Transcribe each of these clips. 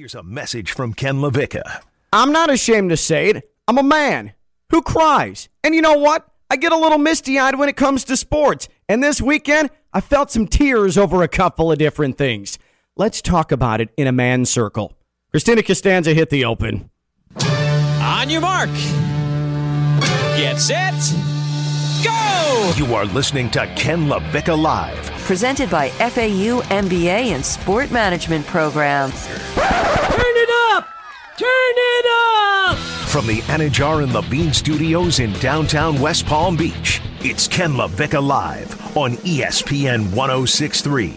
Here's a message from Ken LaVicka. I'm not ashamed to say it. I'm a man who cries. And you know what? I get a little misty eyed when it comes to sports. And this weekend, I felt some tears over a couple of different things. Let's talk about it in a man circle. Christina Costanza hit the open. On your mark. Get set. Go! You are listening to Ken LaVicka Live. Presented by FAU MBA and Sport Management Program. Turn it up! Turn it up! From the Anidjar and Levine Studios in downtown West Palm Beach, it's Ken LaVicka Live on ESPN 1063.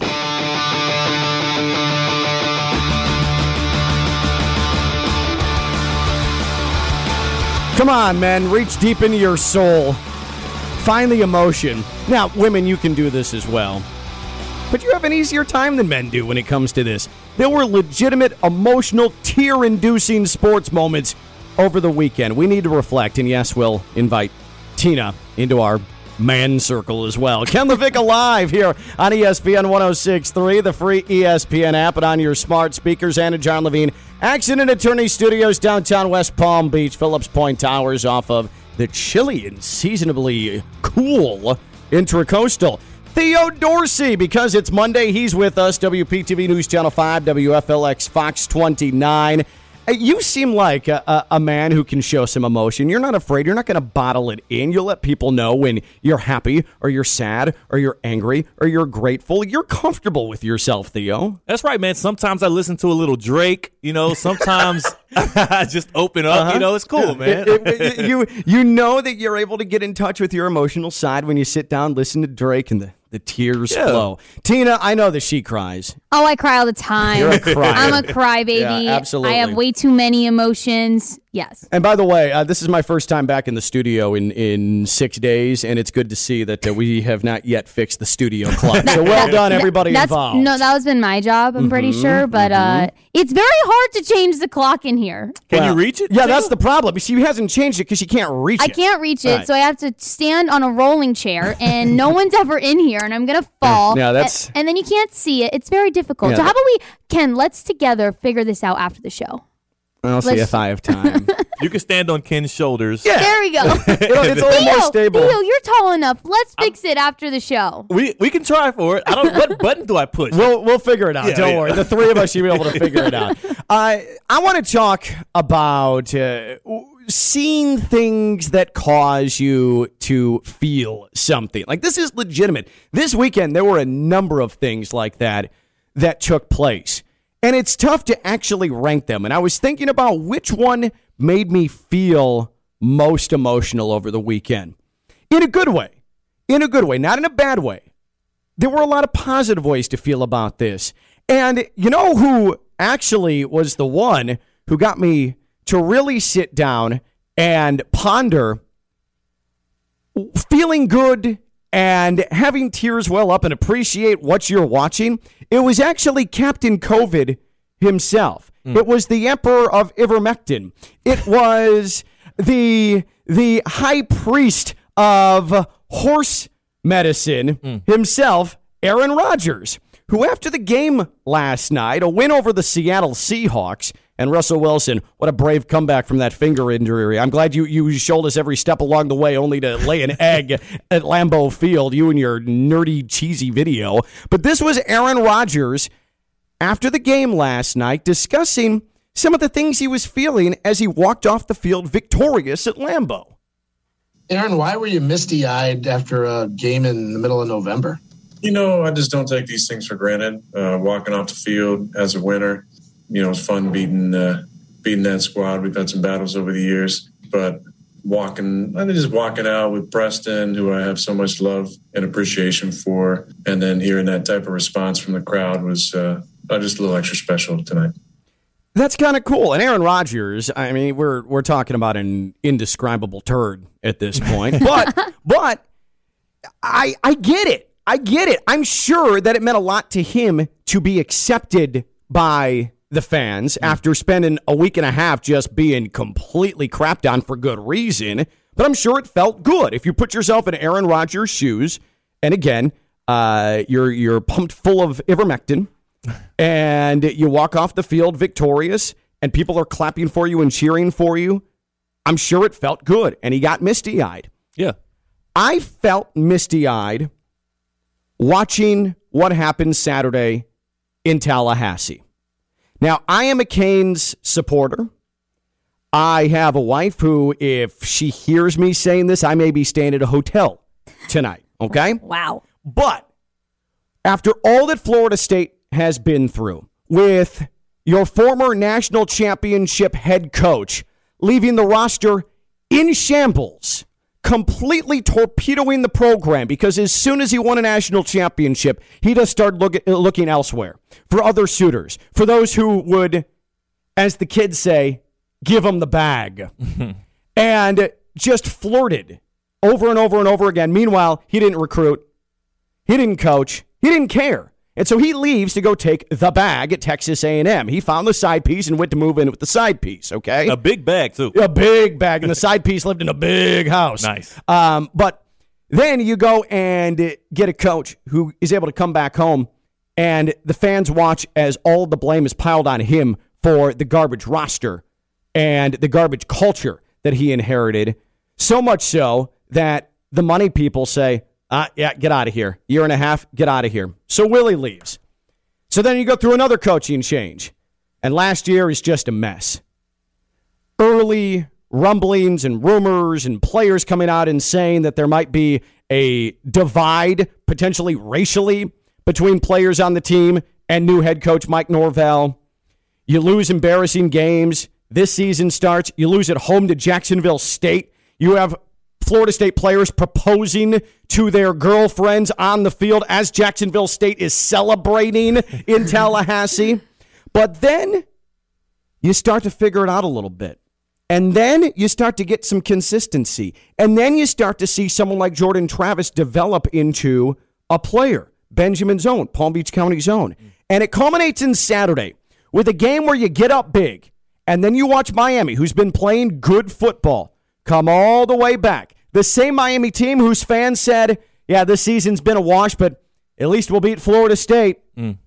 Come on, men. Reach deep into your soul. Find the emotion. Now, women, you can do this as well. But you have an easier time than men do when it comes to this. There were legitimate, emotional, tear inducing sports moments over the weekend. We need to reflect, and yes, we'll invite Tina into our man circle as well. Ken LaVicka live here on ESPN 1063, the free ESPN app, and on your smart speakers. Anidjar and Levine, Accident Attorney Studios, downtown West Palm Beach, Phillips Point Towers, off of the chilly and seasonably cool Intracoastal. Theo Dorsey, because it's Monday, he's with us. WPTV News Channel 5, WFLX Fox 29. Uh, You seem like a, a, man who can show some emotion. You're not afraid. You're not going to bottle it in. You'll let people know when you're happy or you're sad or you're angry or you're grateful. You're comfortable with yourself, Theo. That's right, man. Sometimes I listen to a little Drake. You know, sometimes I just open up. You know, it's cool, man. It- it- it- you you know that you're able to get in touch with your emotional side when you sit down, listen to Drake, and the, the tears Yeah. flow. Tina, I know that she cries. Oh, I cry all the time. You're a crier. I'm a crybaby. Yeah, absolutely. I have way too many emotions. Yes. And by the way, uh, this is my first time back in the studio in, in six days, and it's good to see that uh, we have not yet fixed the studio clock. So well done, everybody That's involved. Mm-hmm, no, that was been my job. I'm pretty sure, but uh, it's very hard to change the clock in here. Can Well, you reach it? Yeah, that's the problem. She hasn't changed it because she can't reach I it. I can't reach it, Right. so I have to stand on a rolling chair, and no one's ever in here, and I'm gonna fall. Yeah, that's- and, and then you can't see it. It's very difficult. Yeah, so how about we, Ken? Let's together figure this out after the show. I'll see let's- if I have time. You can stand on Ken's shoulders. Yeah. There we go. It'll- it's a little more stable. Theo, you're tall enough. Let's fix it after the show. We we can try for it. I don't. What button do I push? We'll we'll figure it out. Yeah, Don't yeah. worry. The three of us should be able to figure it out. Uh, I want to talk about uh, seeing things that cause you to feel something. Like this is legitimate. This weekend there were a number of things like that that took place. And it's tough to actually rank them. And I was thinking about which one made me feel most emotional over the weekend. In a good way. In a good way, not in a bad way there were a lot of positive ways to feel about this. And you know who actually was the one who got me to really sit down and ponder feeling good and having tears well up and appreciate what you're watching? It was actually Captain COVID himself. Hmm. It was the Emperor of Ivermectin. It was the the high priest of horse medicine hmm. himself, Aaron Rodgers, who after the game last night, a win over the Seattle Seahawks, and Russell Wilson, what a brave comeback from that finger injury. I'm glad you, you showed us every step along the way only to lay an egg at Lambeau Field, you and your nerdy, cheesy video. But this was Aaron Rodgers after the game last night discussing some of the things he was feeling as he walked off the field victorious at Lambeau. Aaron, why were you misty eyed after a game in the middle of November? You know, I just don't take these things for granted. Uh, walking off the field as a winner, you know, it's fun beating uh, beating that squad. We've had some battles over the years, but walking, I think just walking out with Preston, who I have so much love and appreciation for, and then hearing that type of response from the crowd was uh, uh, just a little extra special tonight. That's kind of cool. And Aaron Rodgers, I mean, we're we're talking about an indescribable turd at this point. But but I I get it. I get it. I'm sure that it meant a lot to him to be accepted by the fans after spending a week and a half just being completely crapped on for good reason. But I'm sure it felt good if you put yourself in Aaron Rodgers' shoes. And again, uh, you're you're pumped full of ivermectin and you walk off the field victorious, and people are clapping for you and cheering for you, I'm sure it felt good. And he got misty eyed. Yeah. I felt misty eyed watching what happened Saturday in Tallahassee. Now, I am a Canes supporter. I have a wife who, if she hears me saying this, I may be staying at a hotel tonight. Okay? Wow. But after all that Florida State has been through with your former national championship head coach leaving the roster in shambles, completely torpedoing the program because as soon as he won a national championship, he just started look, looking elsewhere for other suitors, for those who would, as the kids say, give him the bag. and just flirted over and over and over again. Meanwhile, he didn't recruit, he didn't coach, he didn't care. And so he leaves to go take the bag at Texas A&M. He found the side piece and went to move in with the side piece, okay? A big bag, too. A big bag. And the side piece lived in a big house. Nice. Um, but then you go and get a coach who is able to come back home, and the fans watch as all the blame is piled on him for the garbage roster and the garbage culture that he inherited. So much so that the money people say, uh, yeah, get out of here. Year and a half, get out of here. So Willie leaves. So then you go through another coaching change. And last year is just a mess. Early rumblings and rumors and players coming out and saying that there might be a divide, potentially racially, between players on the team and new head coach Mike Norvell. You lose embarrassing games. This season starts. You lose at home to Jacksonville State. You have Florida State players proposing to their girlfriends on the field as Jacksonville State is celebrating in Tallahassee. But then you start to figure it out a little bit. And then you start to get some consistency. And then you start to see someone like Jordan Travis develop into a player, Benjamin Zone, Palm Beach County Zone. And it culminates in Saturday with a game where you get up big. And then you watch Miami, who's been playing good football, come all the way back. The same Miami team whose fans said, yeah, this season's been a wash, but at least we'll beat Florida State. Mm.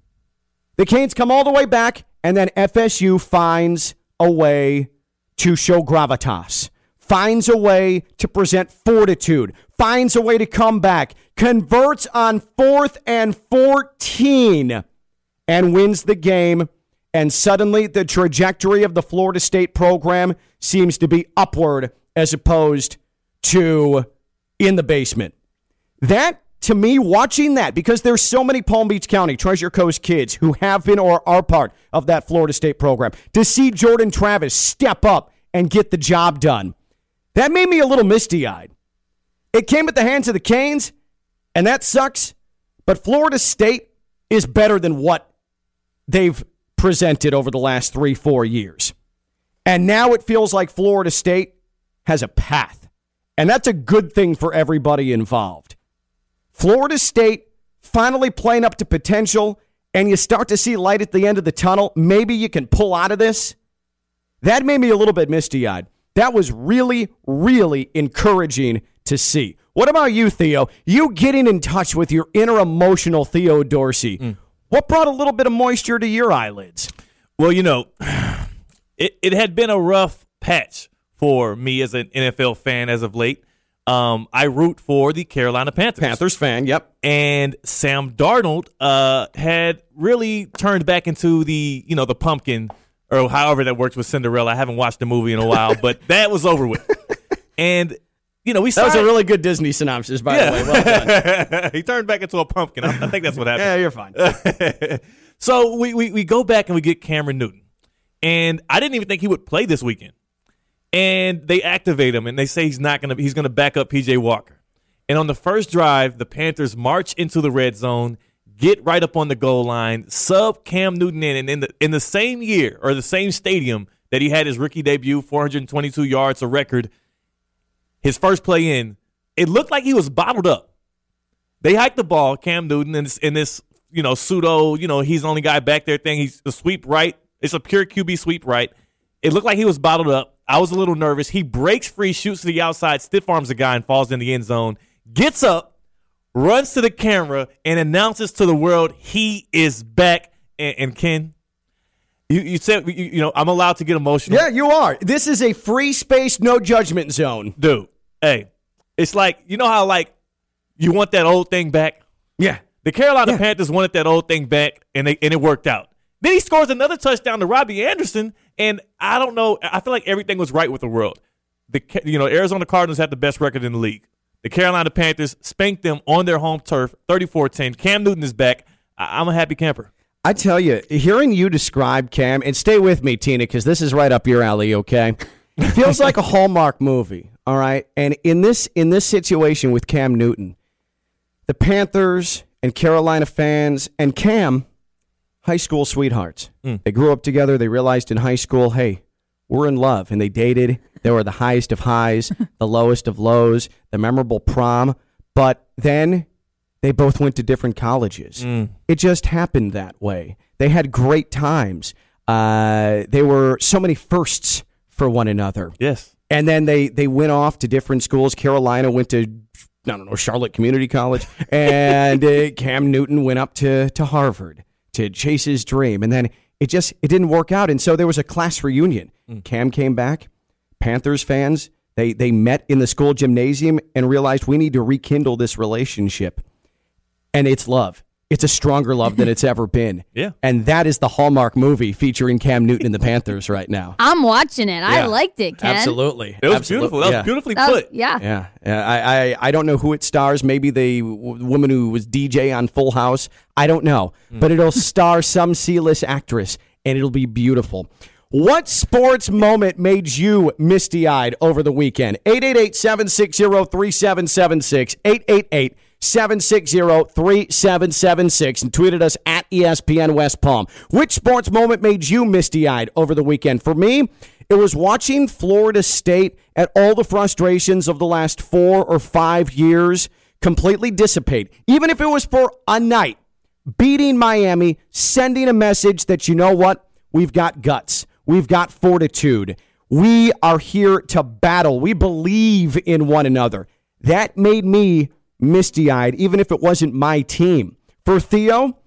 The Canes come all the way back, and then FSU finds a way to show gravitas, finds a way to present fortitude, finds a way to come back, converts on fourth and 14, and wins the game. And suddenly, the trajectory of the Florida State program seems to be upward as opposed to in the basement. That to me, watching that, because there's so many Palm Beach County Treasure Coast kids who have been or are part of that Florida State program, to see Jordan Travis step up and get the job done, that made me a little misty eyed. It came at the hands of the Canes, and that sucks, but Florida State is better than what they've presented over the last three, four years. And now it feels like Florida State has a path. And that's a good thing for everybody involved. Florida State finally playing up to potential, and you start to see light at the end of the tunnel. Maybe you can pull out of this. That made me a little bit misty eyed. That was really, really encouraging to see. What about you, Theo? You getting in touch with your inner emotional Theo Dorsey. Mm. What brought a little bit of moisture to your eyelids? Well, you know, it, it had been a rough patch for me as an NFL fan as of late. Um, I root for the Carolina Panthers. Panthers fan, yep. And Sam Darnold uh, had really turned back into the you know the pumpkin or however that works with Cinderella. I haven't watched the movie in a while, but that was over with. And you know we That was a really good Disney synopsis, by the way. Well done. he turned back into a pumpkin. I, I think that's what happened. yeah, you're fine. so we, we we go back and we get Cameron Newton, and I didn't even think he would play this weekend. And they activate him, and they say he's not gonna he's gonna back up PJ Walker. And on the first drive, the Panthers march into the red zone, get right up on the goal line, sub Cam Newton in, and in the in the same year or the same stadium that he had his rookie debut, 422 yards, a record. His first play in, it looked like he was bottled up. They hiked the ball, Cam Newton, in this, in this you know pseudo, you know he's the only guy back there thing. He's the sweep right. It's a pure QB sweep right. It looked like he was bottled up. I was a little nervous. He breaks free, shoots to the outside, stiff arms a guy, and falls in the end zone. Gets up, runs to the camera, and announces to the world he is back and, and Ken, you you said you, you know I'm allowed to get emotional. Yeah, you are. This is a free space, no judgment zone. dude. Hey, it's like you know how like you want that old thing back. Yeah. The Carolina Yeah. Panthers wanted that old thing back, and they and it worked out. Then he scores another touchdown to Robbie Anderson, and I don't know. I feel like everything was right with the world. The you know Arizona Cardinals had the best record in the league. The Carolina Panthers spanked them on their home turf, 34-10. Cam Newton is back. I- I'm a happy camper. I tell you, hearing you describe Cam, and stay with me, Tina, because this is right up your alley. Okay, it feels like a Hallmark movie. All right, and in this in this situation with Cam Newton, the Panthers and Carolina fans and Cam, high school sweethearts. They grew up together. They realized in high school, hey, we're in love, and they dated. They were the highest of highs, the lowest of lows, the memorable prom. But then they both went to different colleges. It just happened that way. They had great times. Uh, they were so many firsts for one another. Yes. And then they they went off to different schools. Carolina went to I don't know Charlotte Community College, and uh, Cam Newton went up to to Harvard to chase his dream. And then it just it didn't work out, and so there was a class reunion. Mm. Cam came back. Panthers fans they they met in the school gymnasium and realized we need to rekindle this relationship, and it's love. It's a stronger love than it's ever been. Yeah. And that is the Hallmark movie featuring Cam Newton and the Panthers right now. I'm watching it. I Yeah. liked it, Ken. Absolutely. It was Absolute- beautiful. That was beautifully That was- put. yeah. Yeah, yeah. I, I, I don't know who it stars. Maybe the w- woman who was DJ on Full House. I don't know, hmm. but it'll star some C-list actress, and it'll be beautiful. What sports moment made you misty-eyed over the weekend? 888-760-3776. 888-760-3776 and tweeted us at ESPN West Palm. Which sports moment made you misty-eyed over the weekend? For me, it was watching Florida State at all the frustrations of the last four or five years completely dissipate. Even if it was for a night, beating Miami, sending a message that, you know what? We've got guts. We've got fortitude. We are here to battle. We believe in one another. That made me misty eyed, even if it wasn't my team. For Theo,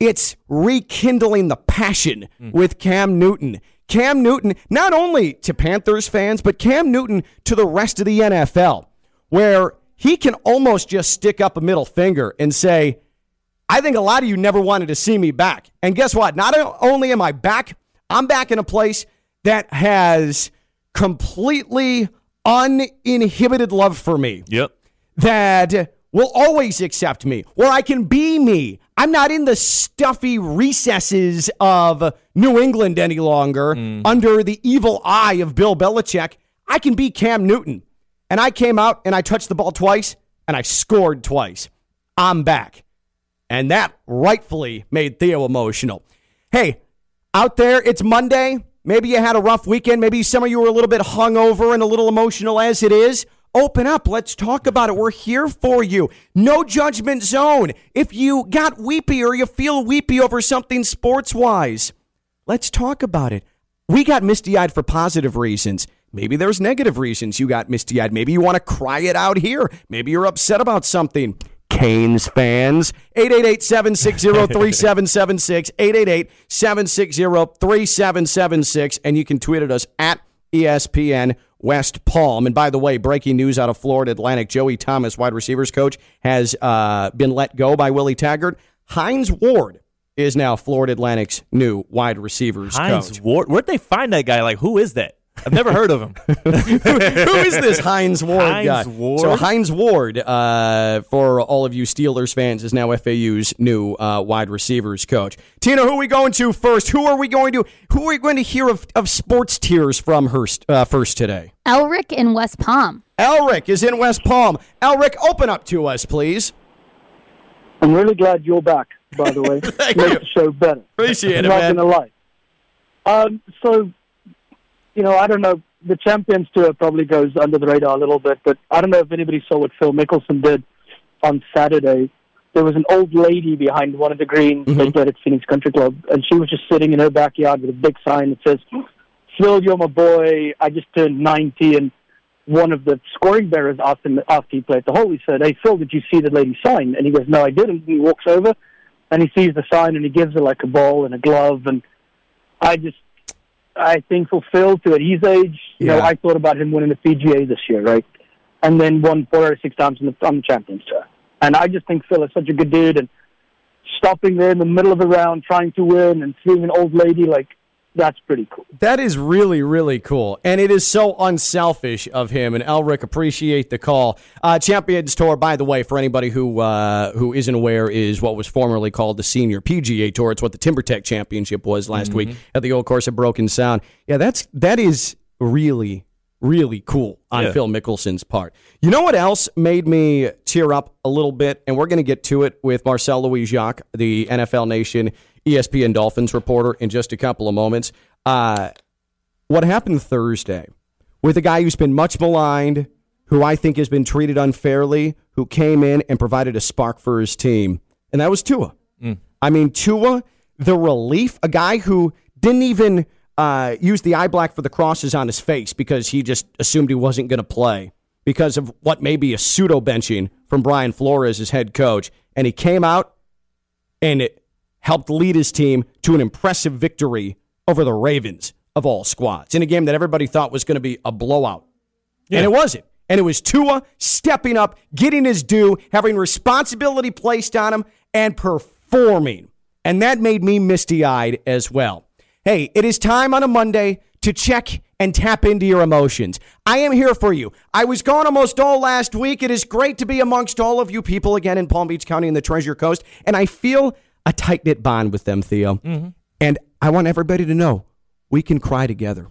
it's rekindling the passion hmm. with Cam Newton. Cam Newton, not only to Panthers fans, but Cam Newton to the rest of the NFL, where he can almost just stick up a middle finger and say, I think a lot of you never wanted to see me back. And guess what? Not only am I back, I'm back in a place that has completely uninhibited love for me Yep. That will always accept me, where I can be me. I'm not in the stuffy recesses of New England any longer mm. under the evil eye of Bill Belichick. I can be Cam Newton. And I came out and I touched the ball twice and I scored twice. I'm back. And that rightfully made Theo emotional. Hey, out there, it's Monday. Maybe you had a rough weekend. Maybe some of you were a little bit hungover and a little emotional as it is. Open up. Let's talk about it. We're here for you. No judgment zone. If you got weepy or you feel weepy over something sports wise, let's talk about it. We got misty eyed for positive reasons. Maybe there's negative reasons you got misty eyed. Maybe you want to cry it out here. Maybe you're upset about something. Canes fans. 888 760 3776. 888 760 3776. And you can tweet at us at ESPN West Palm. And by the way, breaking news out of Florida Atlantic Joey Thomas, wide receivers coach, has uh, been let go by Willie Taggart. Hines Ward is now Florida Atlantic's new wide receivers Hines coach. Ward. Where'd they find that guy? Like, who is that? I've never heard of him. Who is this Hines Ward Hines guy? Ward? So Hines Ward, uh, for all of you Steelers fans, is now FAU's new uh, wide receivers coach. Tina, who are we going to first? Who are we going to? Who are we going to hear of, of sports tears from Hurst, uh, first today? Elric in West Palm. Elric is in West Palm. Elric, open up to us, please. I'm really glad you're back, by the way. Thank Makes you. the show better. Appreciate I'm it, not man. gonna lie. Um, so, you know, I don't know. The Champions Tour probably goes under the radar a little bit, but I don't know if anybody saw what Phil Mickelson did on Saturday. There was an old lady behind one of the greens Mm-hmm. they played at Phoenix Country Club, and she was just sitting in her backyard with a big sign that says, "Phil, you're my boy. I just turned 90." And one of the scoring bearers asked him after he played the hole. He said, "Hey, Phil, did you see the lady's sign?" And he goes, "No, I didn't." And he walks over, and he sees the sign and he gives it like a ball and a glove, and I just I think for Phil to at his age, you know, I thought about him winning the PGA this year, right? And then won four out of six times on the, on the Champions Tour. And I just think Phil is such a good dude, and stopping there in the middle of the round, trying to win, and seeing an old lady like that's pretty cool. That is really, really cool. And it is so unselfish of him. And Elric, appreciate the call. Uh, Champions Tour, by the way, for anybody who uh, who isn't aware, is what was formerly called the Senior PGA Tour. It's what the TimberTech Championship was last week at the old course of Broken Sound. Yeah, that's that is really, really cool on Yeah. Phil Mickelson's part. You know what else made me tear up a little bit? And we're going to get to it with Marcel Louis Jacques, the NFL Nation ESPN Dolphins reporter, in just a couple of moments. Uh, what happened Thursday with a guy who's been much maligned, who I think has been treated unfairly, who came in and provided a spark for his team, and that was Tua. I mean, Tua, the relief, a guy who didn't even uh, use the eye black for the crosses on his face because he just assumed he wasn't going to play because of what may be a pseudo benching from Brian Flores, his head coach. And he came out and it helped lead his team to an impressive victory over the Ravens of all squads in a game that everybody thought was going to be a blowout. And it wasn't. And it was Tua stepping up, getting his due, having responsibility placed on him, and performing. And that made me misty eyed as well. Hey, it is time on a Monday to check and tap into your emotions. I am here for you. I was gone almost all last week. It is great to be amongst all of you people again in Palm Beach County and the Treasure Coast. And I feel a tight knit bond with them, Theo. Mm-hmm. And I want everybody to know we can cry together.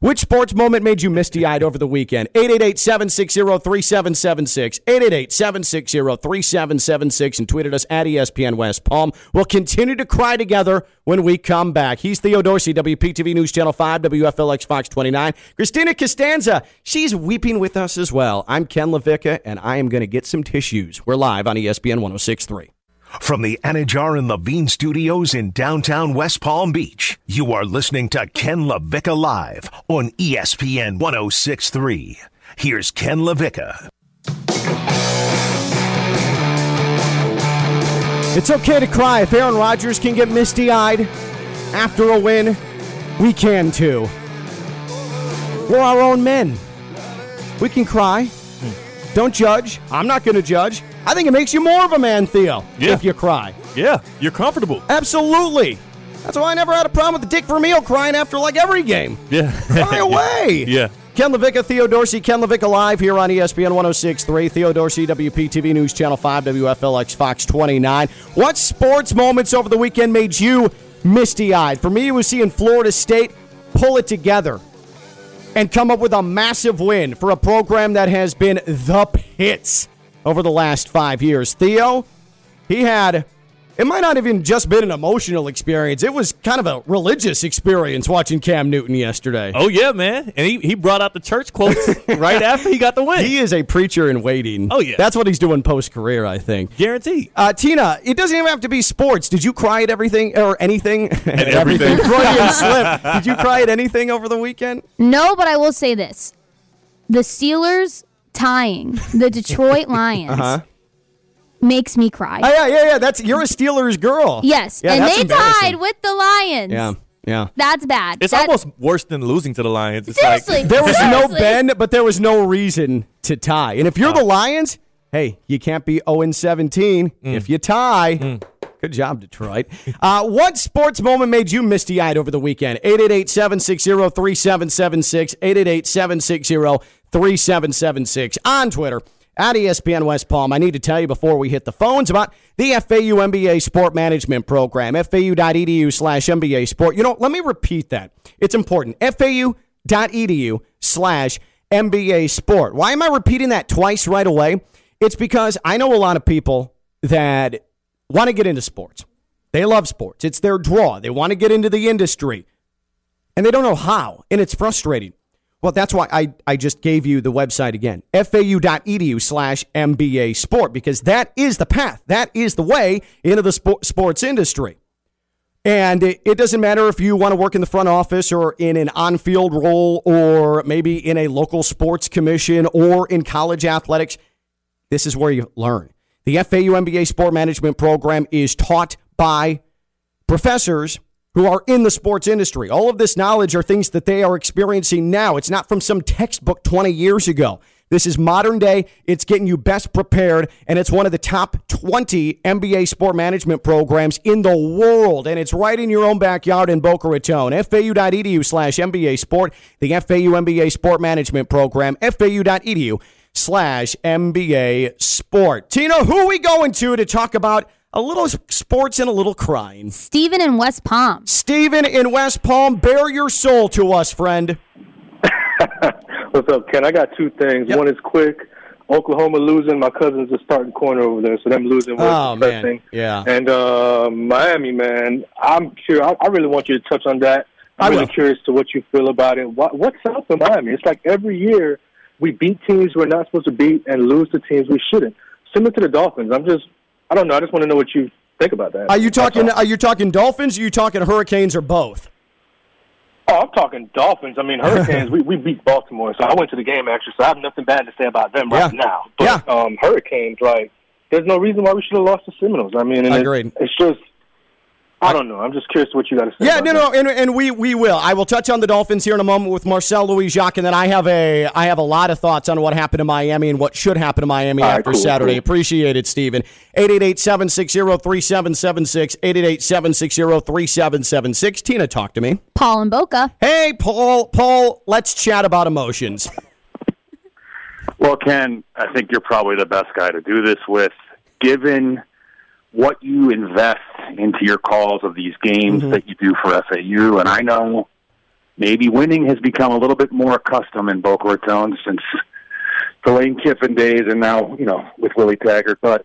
Which sports moment made you misty eyed over the weekend? 888 760 3776. 888 760 3776. And tweeted us at ESPN West Palm. We'll continue to cry together when we come back. He's Theo Dorsey, WPTV News Channel 5, WFLX Fox 29. Christina Costanza, she's weeping with us as well. I'm Ken LaVicka, and I am going to get some tissues. We're live on ESPN 1063. From the Anidjar and Levine studios in downtown West Palm Beach, you are listening to Ken LaVicka Live on ESPN 1063. Here's Ken LaVicka. It's okay to cry. If Aaron Rodgers can get misty eyed after a win, we can too. We're our own men. We can cry. Hmm. Don't judge. I'm not going to judge. I think it makes you more of a man, Theo, Yeah. if you cry. Yeah, you're comfortable. Absolutely. That's why I never had a problem with Dick Vermeil crying after like every game. Yeah. Cry away. Yeah. Ken LaVicka, Theo Dorsey, Ken LaVicka live here on ESPN 1063. Theo Dorsey, WPTV News Channel 5, WFLX Fox 29. What sports moments over the weekend made you misty eyed? For me, it was seeing Florida State pull it together and come up with a massive win for a program that has been the pits over the last five years. Theo, he had. It might not even just been an emotional experience. It was kind of a religious experience watching Cam Newton yesterday. Oh yeah, man. And he, he brought out the church quotes right after he got the win. He is a preacher in waiting. Oh, yeah. That's what he's doing post career, I think. Guaranteed. Uh, Tina, it doesn't even have to be sports. Did you cry at everything or anything? At everything. Freudian slip. Did you cry at anything over the weekend? No, but I will say this: the Steelers tying the Detroit Lions Uh-huh. makes me cry. Oh, yeah, yeah, yeah. That's you're a Steelers girl. yes, Yeah, and they embarrassing. tied with the Lions. Yeah, yeah. That's bad. It's That- almost worse than losing to the Lions. It's seriously. like There was no seriously. bend, but there was no reason to tie. And if you're the Lions, hey, you can't be 0 17 if you tie. Good job, Detroit. Uh, what sports moment made you misty eyed over the weekend? 888 760 3776. 888 760 3776. On Twitter, at ESPN West Palm. I need to tell you before we hit the phones about the FAU MBA Sport Management Program, fau.edu slash MBA Sport. You know, let me repeat that. It's important. FAU.edu slash MBA Sport. Why am I repeating that twice right away? It's because I know a lot of people that want to get into sports. They love sports. It's their draw. They want to get into the industry and they don't know how, and it's frustrating. Well, that's why I, I just gave you the website again, fau.edu slash MBA sport, because that is the path. That is the way into the spo- sports industry. And it, it doesn't matter if you want to work in the front office or in an on field role or maybe in a local sports commission or in college athletics. This is where you learn. The FAU MBA Sport Management Program is taught by professors who are in the sports industry. All of this knowledge are things that they are experiencing now. It's not from some textbook 20 years ago. This is modern day. It's getting you best prepared, and it's one of the top 20 MBA sport management programs in the world. And it's right in your own backyard in Boca Raton. FAU.edu slash MBA sport, the FAU MBA sport management program, FAU.edu slash MBA sport. Tina, who are we going to to talk about a little sports and a little crying? Stephen in West Palm. Stephen in West Palm, bare your soul to us, friend. What's up, Ken? I got two things. One is quick. Oklahoma losing. My cousin's a starting corner over there, so them losing was Oh, man. Yeah. And uh, Miami, man, I'm curious. I, I really want you to touch on that. I'm I really will. curious to what you feel about it. What, what's up in Miami? It's like every year we beat teams we're not supposed to beat and lose to teams we shouldn't. Similar to the Dolphins. I'm just, I don't know. I just want to know what you think about that. Are you talking? Are you talking Dolphins? Are you talking Hurricanes or both? Oh, I'm talking Dolphins. I mean, Hurricanes. we, we beat Baltimore, so I went to the game actually. So I have nothing bad to say about them right Yeah. now. But um, Hurricanes, like, there's no reason why we should have lost the Seminoles. I mean, and it- Agreed. it's just, I don't know. I'm just curious what you got to say. Yeah, about no, that. no, and, and we we will. I will touch on the Dolphins here in a moment with Marcel Louis Jacques, and then I have a I have a lot of thoughts on what happened to Miami and what should happen to Miami All right, after cool, Saturday. cool. Appreciate it, Stephen. 888-760-3776, 888-760-3776. Tina, talk to me. Paul and Boca. Hey, Paul. Paul, let's chat about emotions. Well, Ken, I think you're probably the best guy to do this with, given what you invest into your calls of these games Mm-hmm. that you do for FAU. And I know maybe winning has become a little bit more accustomed in Boca Raton since the Lane Kiffin days and now, you know, with Willie Taggart. But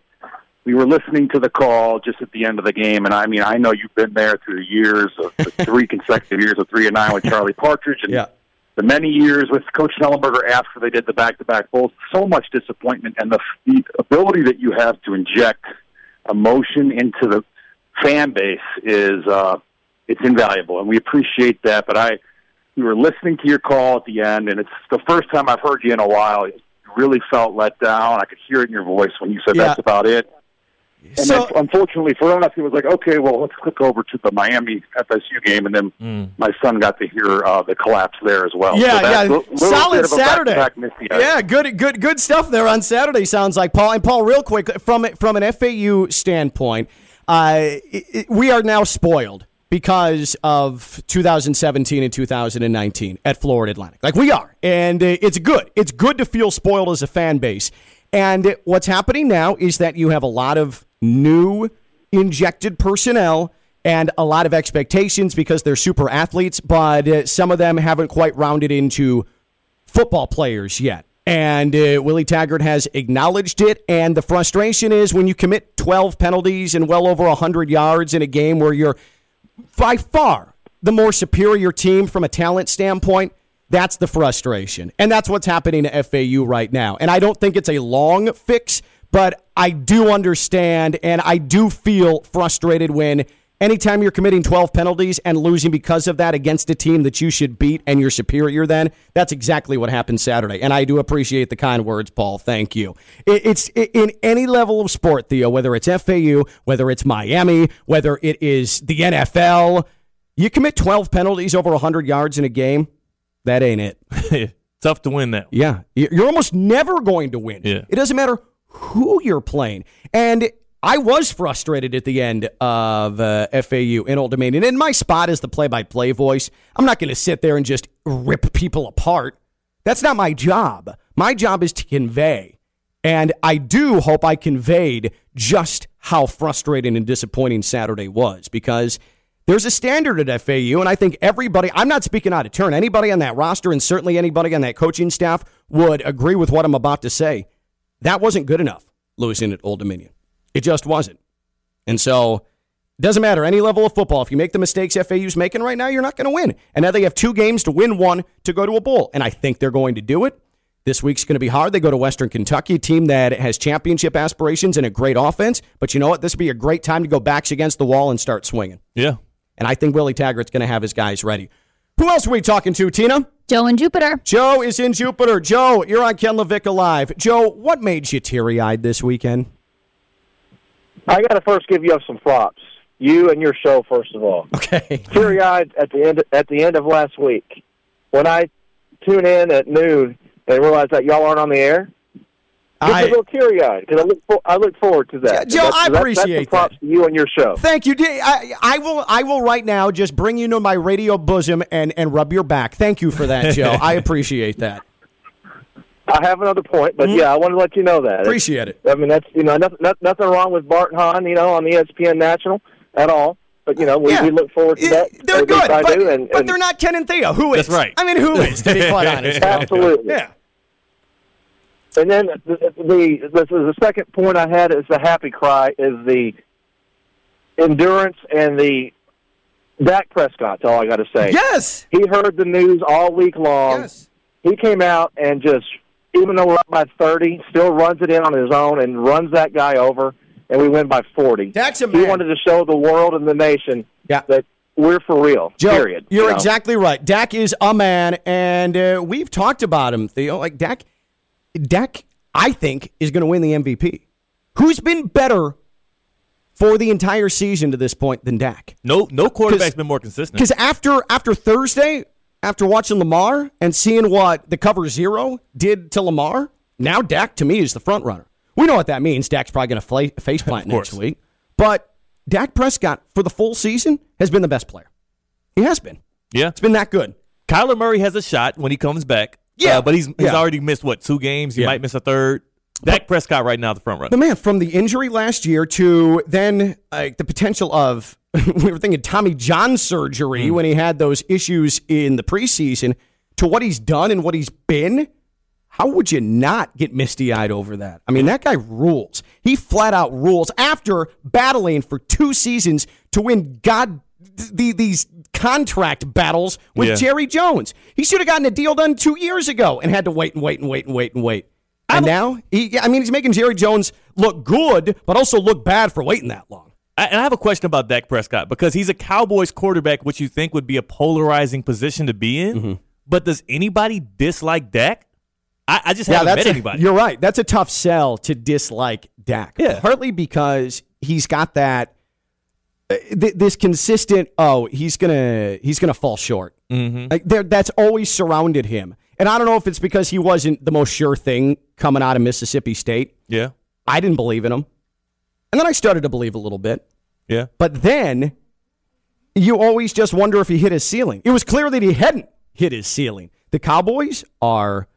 we were listening to the call just at the end of the game, and I mean, I know you've been there through the years of the three consecutive years of three and nine with Charlie Partridge, and Yeah. the many years with Coach Schnellenberger after they did the back-to-back bowls. So much disappointment, and the, the ability that you have to inject emotion into the fan base is uh, it's invaluable, and we appreciate that. But I, we were listening to your call at the end, and it's the first time I've heard you in a while. You really felt let down. I could hear it in your voice when you said Yeah. that's about it. And So- then, unfortunately for us, it was like, okay, well, let's click over to the Miami FSU game, and then my son got to hear uh, the collapse there as well. Yeah, so yeah. little Solid a Saturday. back-to-back. Yeah, good, good, good stuff there on Saturday. Sounds like Paul and Paul. Real quick, from from an FAU standpoint, uh, it, it- we are now spoiled because of 2017 and 2019 at Florida Atlantic. Like we are, and uh, it's good. It's good to feel spoiled as a fan base. And what's happening now is that you have a lot of new injected personnel and a lot of expectations because they're super athletes, but uh, some of them haven't quite rounded into football players yet. And uh, Willie Taggart has acknowledged it. And the frustration is when you commit 12 penalties and well over 100 yards in a game where you're by far the more superior team from a talent standpoint, that's the frustration. And that's what's happening to FAU right now. And I don't think it's a long fix, but I do understand and I do feel frustrated when anytime you're committing 12 penalties and losing because of that against a team that you should beat and you're superior then, that's exactly what happened Saturday. And I do appreciate the kind words, Paul. Thank you. It's in any level of sport, Theo, whether it's FAU, whether it's Miami, whether it is the NFL, you commit 12 penalties over 100 yards in a game, that ain't it. Tough to win that. Yeah. You- You're almost never going to win. Yeah. It doesn't matter who you're playing. And I was frustrated at the end of uh, FAU in Old Dominion. And my spot is the play by play voice. I'm not going to sit there and just rip people apart. That's not my job. My job is to convey. And I do hope I conveyed just how frustrating and disappointing Saturday was because there's a standard at FAU, and I think everybody, I'm not speaking out of turn, anybody on that roster and certainly anybody on that coaching staff would agree with what I'm about to say. That wasn't good enough, losing at Old Dominion. It just wasn't. And so, it doesn't matter any level of football. If you make the mistakes FAU's making right now, you're not going to win. And now they have two games to win one to go to a bowl. And I think they're going to do it. This week's going to be hard. They go to Western Kentucky, a team that has championship aspirations and a great offense. But you know what? This would be a great time to go backs against the wall and start swinging. Yeah. And I think Willie Taggart's going to have his guys ready. Who else are we talking to, Tina? Joe in Jupiter. Joe is in Jupiter. Joe, you're on Ken Levick Live. Joe, what made you teary eyed this weekend? I got to first give you up some props. you and your show first of all. Okay. Teary eyed at the end at the end of last week when I tune in at noon and realize that y'all aren't on the air. Just I- a little teary eyed because I look for, I look forward to that. Joe, That's- I appreciate that's the props to you and your show. Thank you. D- I, I will. I will right now just bring you to my radio bosom and and rub your back. Thank you for that, Joe. I appreciate that. I have another point, but yeah, I want to let you know that. Mm-hmm. Appreciate it. I mean, that's you know nothing, nothing wrong with Bart and Hahn, you know, on the ESPN National at all. But you know, we, we look forward to that. They're good, but, do, and, but and they're not Ken and Theo. Who is? That's right. I mean, who is? To be quite honest. Absolutely. Yeah. And then the, the this is the second point I had is the happy cry is the endurance and the Dak Prescott's all I got to say. Yes, he heard the news all week long. Yes, he came out and just even though we're up by thirty, still runs it in on his own and runs that guy over, and we win by forty. Dak's a He wanted to show the world and the nation Yeah. that we're for real. Joe, period. you're you know? exactly right. Dak is a man, and uh, we've talked about him, Theo. Like Dak, Dak, I think is going to win the MVP. Who's been better for the entire season to this point than Dak? No, no quarterback's been more consistent. Because after after Thursday, after watching Lamar and seeing what the cover zero did to Lamar, now Dak to me is the front runner. We know what that means. Dak's probably going to face plant next week, but Dak Prescott for the full season has been the best player. He has been. Yeah, it's been that good. Kyler Murray has a shot when he comes back. Yeah. uh, but he's he's Yeah. already missed what two games. He Yeah. might miss a third. Dak Prescott right now the front runner. The man from the injury last year to then like the potential of we were thinking Tommy John surgery when he had those issues in the preseason to what he's done and what he's been. How would you not get misty eyed over that? I mean, that guy rules. He flat out rules after battling for two seasons to win God the, these contract battles with Yeah. Jerry Jones. He should have gotten a deal done two years ago and had to wait and wait and wait and wait and wait. And now, he, I mean, he's making Jerry Jones look good, but also look bad for waiting that long. And I have a question about Dak Prescott because he's a Cowboys quarterback, which you think would be a polarizing position to be in. Mm-hmm. But does anybody dislike Dak? I, I just haven't that's met a- anybody. You're right. That's a tough sell to dislike Dak. Yeah. Partly because he's got that th- this consistent. Oh, he's gonna he's gonna fall short. Mhm. Like there, that's always surrounded him. And I don't know if it's because he wasn't the most sure thing coming out of Mississippi State. Yeah, I didn't believe in him, and then I started to believe a little bit. yeah. But then you always just wonder if he hit his ceiling. It was clear that he hadn't hit his ceiling. The Cowboys are,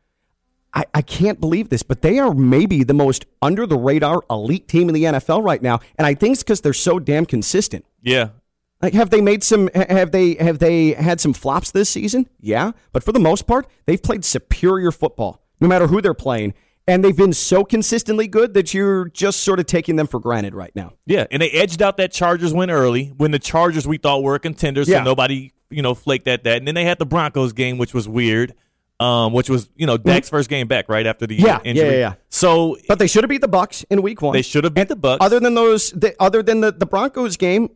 I, I can't believe this, but they are maybe the most under the radar elite team in the NFL right now. And I think it's because they're so damn consistent. Yeah. Like, have they made some? Have they have they had some flops this season? Yeah, but for the most part, they've played superior football, no matter who they're playing, and they've been so consistently good that you're just sort of taking them for granted right now. Yeah, and they edged out that Chargers win early when the Chargers we thought were a contender, so nobody you know flaked at that. And then they had the Broncos game, which was weird, um, which was you know Dak's first game back right after the Mm-hmm. Yeah, injury. yeah, yeah, yeah. So, but they should have beat the Bucks in Week One. They should have beat the Bucks. Other than those, the, other than the, the Broncos game,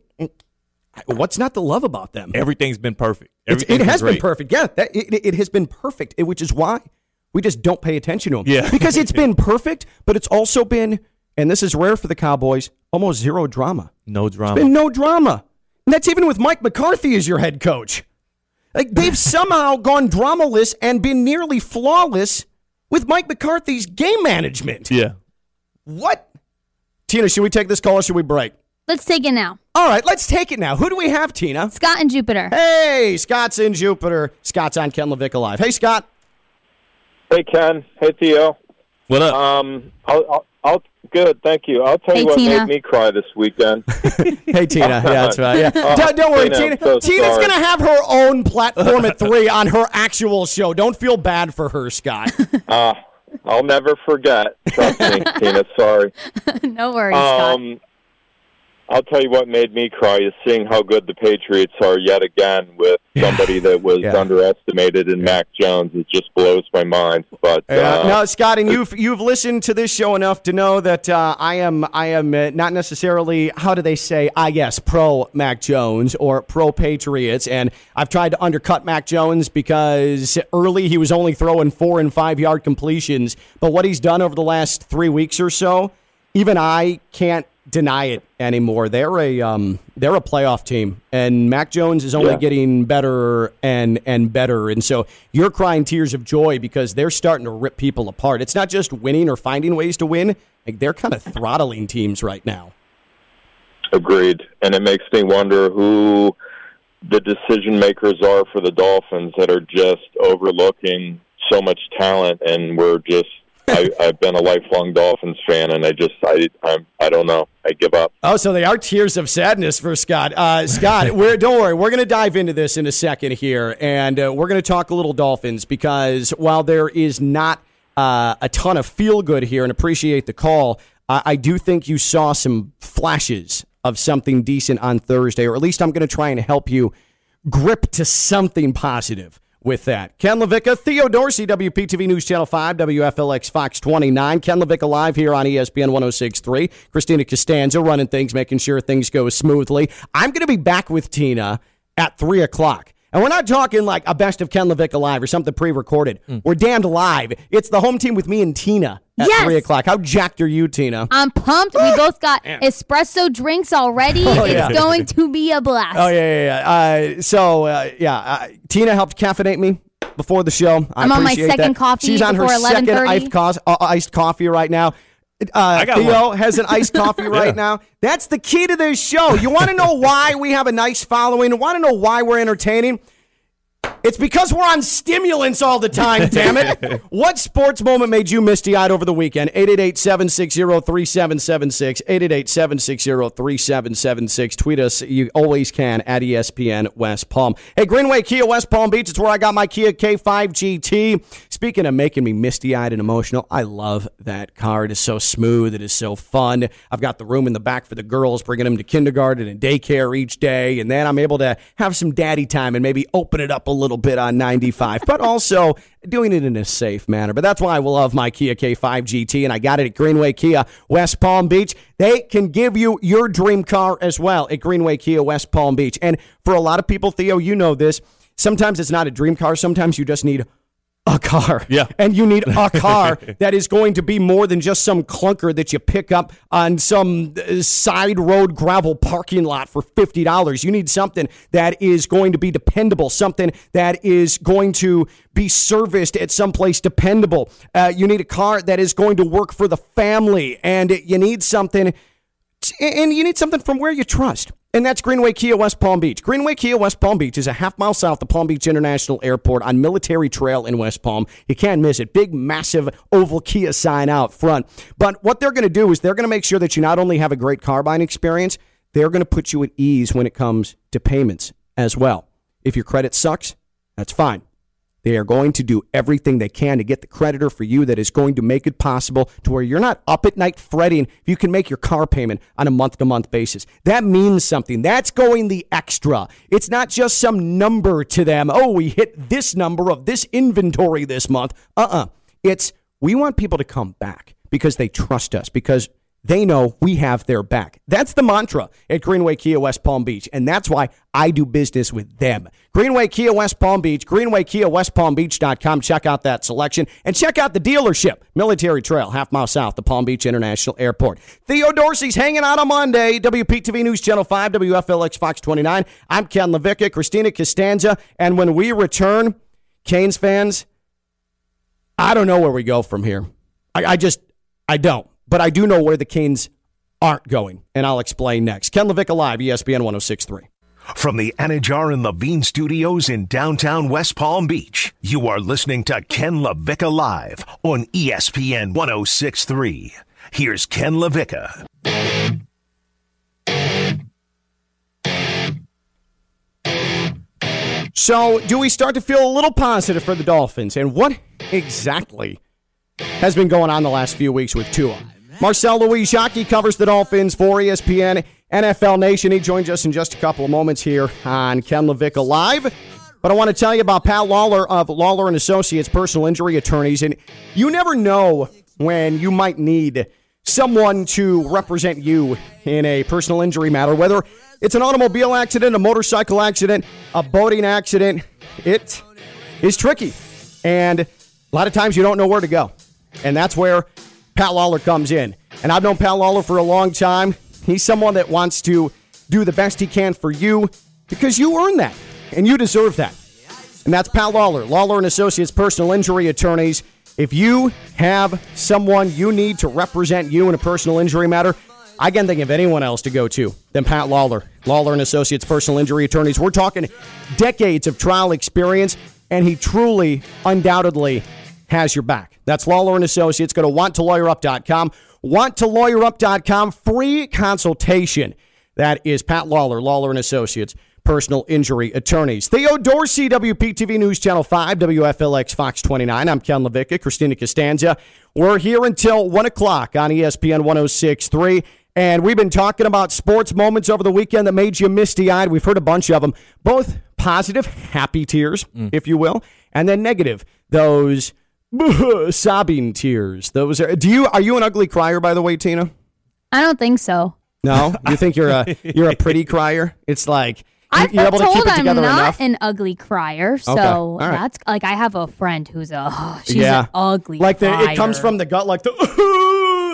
what's not to love about them? Everything's been perfect. Everything's it has been great. perfect. Yeah, that, it, it has been perfect, which is why we just don't pay attention to them. Yeah. because it's been perfect, but it's also been, and this is rare for the Cowboys, almost zero drama. No drama. Been no drama, and that's even with Mike McCarthy as your head coach. Like they've somehow gone dramaless and been nearly flawless with Mike McCarthy's game management. Yeah. What? Tina, should we take this call or should we break? Let's take it now. All right, let's take it now. Who do we have, Tina? Scott and Jupiter. Hey, Scott's in Jupiter. Scott's on Ken LaVicka Live. Hey, Scott. Hey Ken. Hey Theo. What up? Um, I'll, I'll, I'll good. Thank you. I'll tell Hey, you what Tina. made me cry this weekend. Hey, Tina. Yeah, that's right. Yeah. Oh, don't, don't worry, Tina, Tina. So Tina's going to have her own platform at three on her actual show. Don't feel bad for her, Scott. Uh, I'll never forget. Trust me, Tina. Sorry. no worries, Scott. I'll tell you what made me cry is seeing how good the Patriots are yet again with somebody that was Yeah. underestimated in Mac Jones. It just blows my mind. But Yeah, uh, no, Scott, and you've you've listened to this show enough to know that uh, I am I am uh, not necessarily how do they say I guess pro Mac Jones or pro Patriots, and I've tried to undercut Mac Jones because early he was only throwing four and five yard completions, but what he's done over the last three weeks or so. Even I can't deny it anymore. They're a um, they're a playoff team, and Mac Jones is only Yeah. getting better and and better. And so you're crying tears of joy because they're starting to rip people apart. It's not just winning or finding ways to win; like they're kind of throttling teams right now. Agreed. And it makes me wonder who the decision makers are for the Dolphins that are just overlooking so much talent and we're just I, I've been a lifelong Dolphins fan and I just I I'm, I don't know. I give up. Oh, so they are tears of sadness for Scott. Uh, Scott, we're, don't worry. We're going to dive into this in a second here, and uh, we're going to talk a little Dolphins because while there is not uh, a ton of feel good here, and appreciate the call, I, I do think you saw some flashes of something decent on Thursday, or at least I'm going to try and help you grip to something positive with that. Ken LaVicka, Theo Dorsey, WPTV News Channel 5, WFLX Fox 29. Ken LaVicka live here on ESPN 1063. Christina Costanza running things, making sure things go smoothly. I'm going to be back with Tina at 3 o'clock. And we're not talking like a best of Ken LaVicka live or something pre recorded. We're damned live. It's the home team with me and Tina at Yes. 3 o'clock. How jacked are you, Tina? I'm pumped. We both got espresso drinks already. Oh, yeah. It's going to be a blast. Oh yeah, yeah, yeah. Uh, so uh, yeah, uh, Tina helped caffeinate me before the show. I I'm on my appreciate second that. coffee She's on her before second 11:30. iced, cos- uh, iced coffee right now. Uh, got Theo one. has an iced coffee right Yeah. now. That's the key to this show. You want to know why we have a nice following? Want to know why we're entertaining? It's because we're on stimulants all the time, damn it. what sports moment made you misty eyed over the weekend? 888 760 3776. 888 760 3776. Tweet us. You always can at ESPN West Palm. Hey, Greenway Kia West Palm Beach. It's where I got my Kia K5 GT. Speaking of making me misty eyed and emotional, I love that car. It is so smooth. It is so fun. I've got the room in the back for the girls, bringing them to kindergarten and daycare each day. And then I'm able to have some daddy time and maybe open it up a little bit on 95, but also doing it in a safe manner. But that's why I love my Kia K5 GT, and I got it at Greenway Kia West Palm Beach. They can give you your dream car as well at Greenway Kia West Palm Beach. And for a lot of people, Theo, you know this. Sometimes it's not a dream car. Sometimes you just need a car. Yeah. And you need a car that is going to be more than just some clunker that you pick up on some uh, side road gravel parking lot for $50. You need something that is going to be dependable, something that is going to be serviced at some place dependable. Uh, you need a car that is going to work for the family, and you need something and you need something from where you trust. And that's Greenway Kia West Palm Beach. Greenway Kia West Palm Beach is a half mile south of Palm Beach International Airport on Military Trail in West Palm. You can't miss it. Big, massive oval Kia sign out front. But what they're going to do is they're going to make sure that you not only have a great car buying experience, they're going to put you at ease when it comes to payments as well. If your credit sucks, that's fine. They are going to do everything they can to get the creditor for you that is going to make it possible to where you're not up at night fretting if you can make your car payment on a month to month basis. That means something. That's going the extra. It's not just some number to them. Oh, we hit this number of this inventory this month. Uh uh It's we want people to come back because they trust us, because they know we have their back. That's the mantra at Greenway Kia West Palm Beach, and that's why I do business with them. Greenway Kia West Palm Beach, Greenway Kia West Palm. Check out that selection and check out the dealership, Military Trail, half mile south of Palm Beach International Airport. Theo Dorsey's hanging out on Monday, WPTV News Channel 5, WFLX Fox 29. I'm Ken LaVicka, Christina Costanza, and when we return, Canes fans, I don't know where we go from here. I, I just, I don't. But I do know where the Canes aren't going, and I'll explain next. Ken LaVicka Live, ESPN 1063. From the Anidjar and Levine studios in downtown West Palm Beach, you are listening to Ken LaVicka Live on ESPN 1063. Here's Ken LaVicka. So, do we start to feel a little positive for the Dolphins? And what exactly has been going on the last few weeks with Tua? Marcel Louis Jacques covers the Dolphins for ESPN NFL Nation. He joins us in just a couple of moments here on Ken LaVicka Live. But I want to tell you about Pat Lawler of Lawler and Associates Personal Injury Attorneys. And you never know when you might need someone to represent you in a personal injury matter, whether it's an automobile accident, a motorcycle accident, a boating accident. It is tricky. And a lot of times you don't know where to go. And that's where Pat Lawler comes in. And I've known Pat Lawler for a long time. He's someone that wants to do the best he can for you because you earn that and you deserve that. And that's Pat Lawler, Lawler and Associates personal injury attorneys. If you have someone you need to represent you in a personal injury matter, I can't think of anyone else to go to than Pat Lawler, Lawler and Associates personal injury attorneys. We're talking decades of trial experience, and he truly, undoubtedly has your back. That's Lawler and Associates. Go to wanttolawyerup.com. Wanttolawyerup.com. Free consultation. That is Pat Lawler, Lawler and Associates personal injury attorneys. Theo Dorsey, WPTV News Channel 5, WFLX Fox 29. I'm Ken LaVicka, Christina Costanza. We're here until 1 o'clock on ESPN 1063. And we've been talking about sports moments over the weekend that made you misty eyed. We've heard a bunch of them, both positive, happy tears, mm. if you will, and then negative, those sobbing tears. Those are, do you are you an ugly crier by the way, Tina? I don't think so. No, you think you're a you're a pretty crier? It's like I've you're been able to told keep it I'm not enough. an ugly crier, so Okay, right. that's like I have a friend who's a oh, she's yeah, an ugly like the it comes from the gut, like the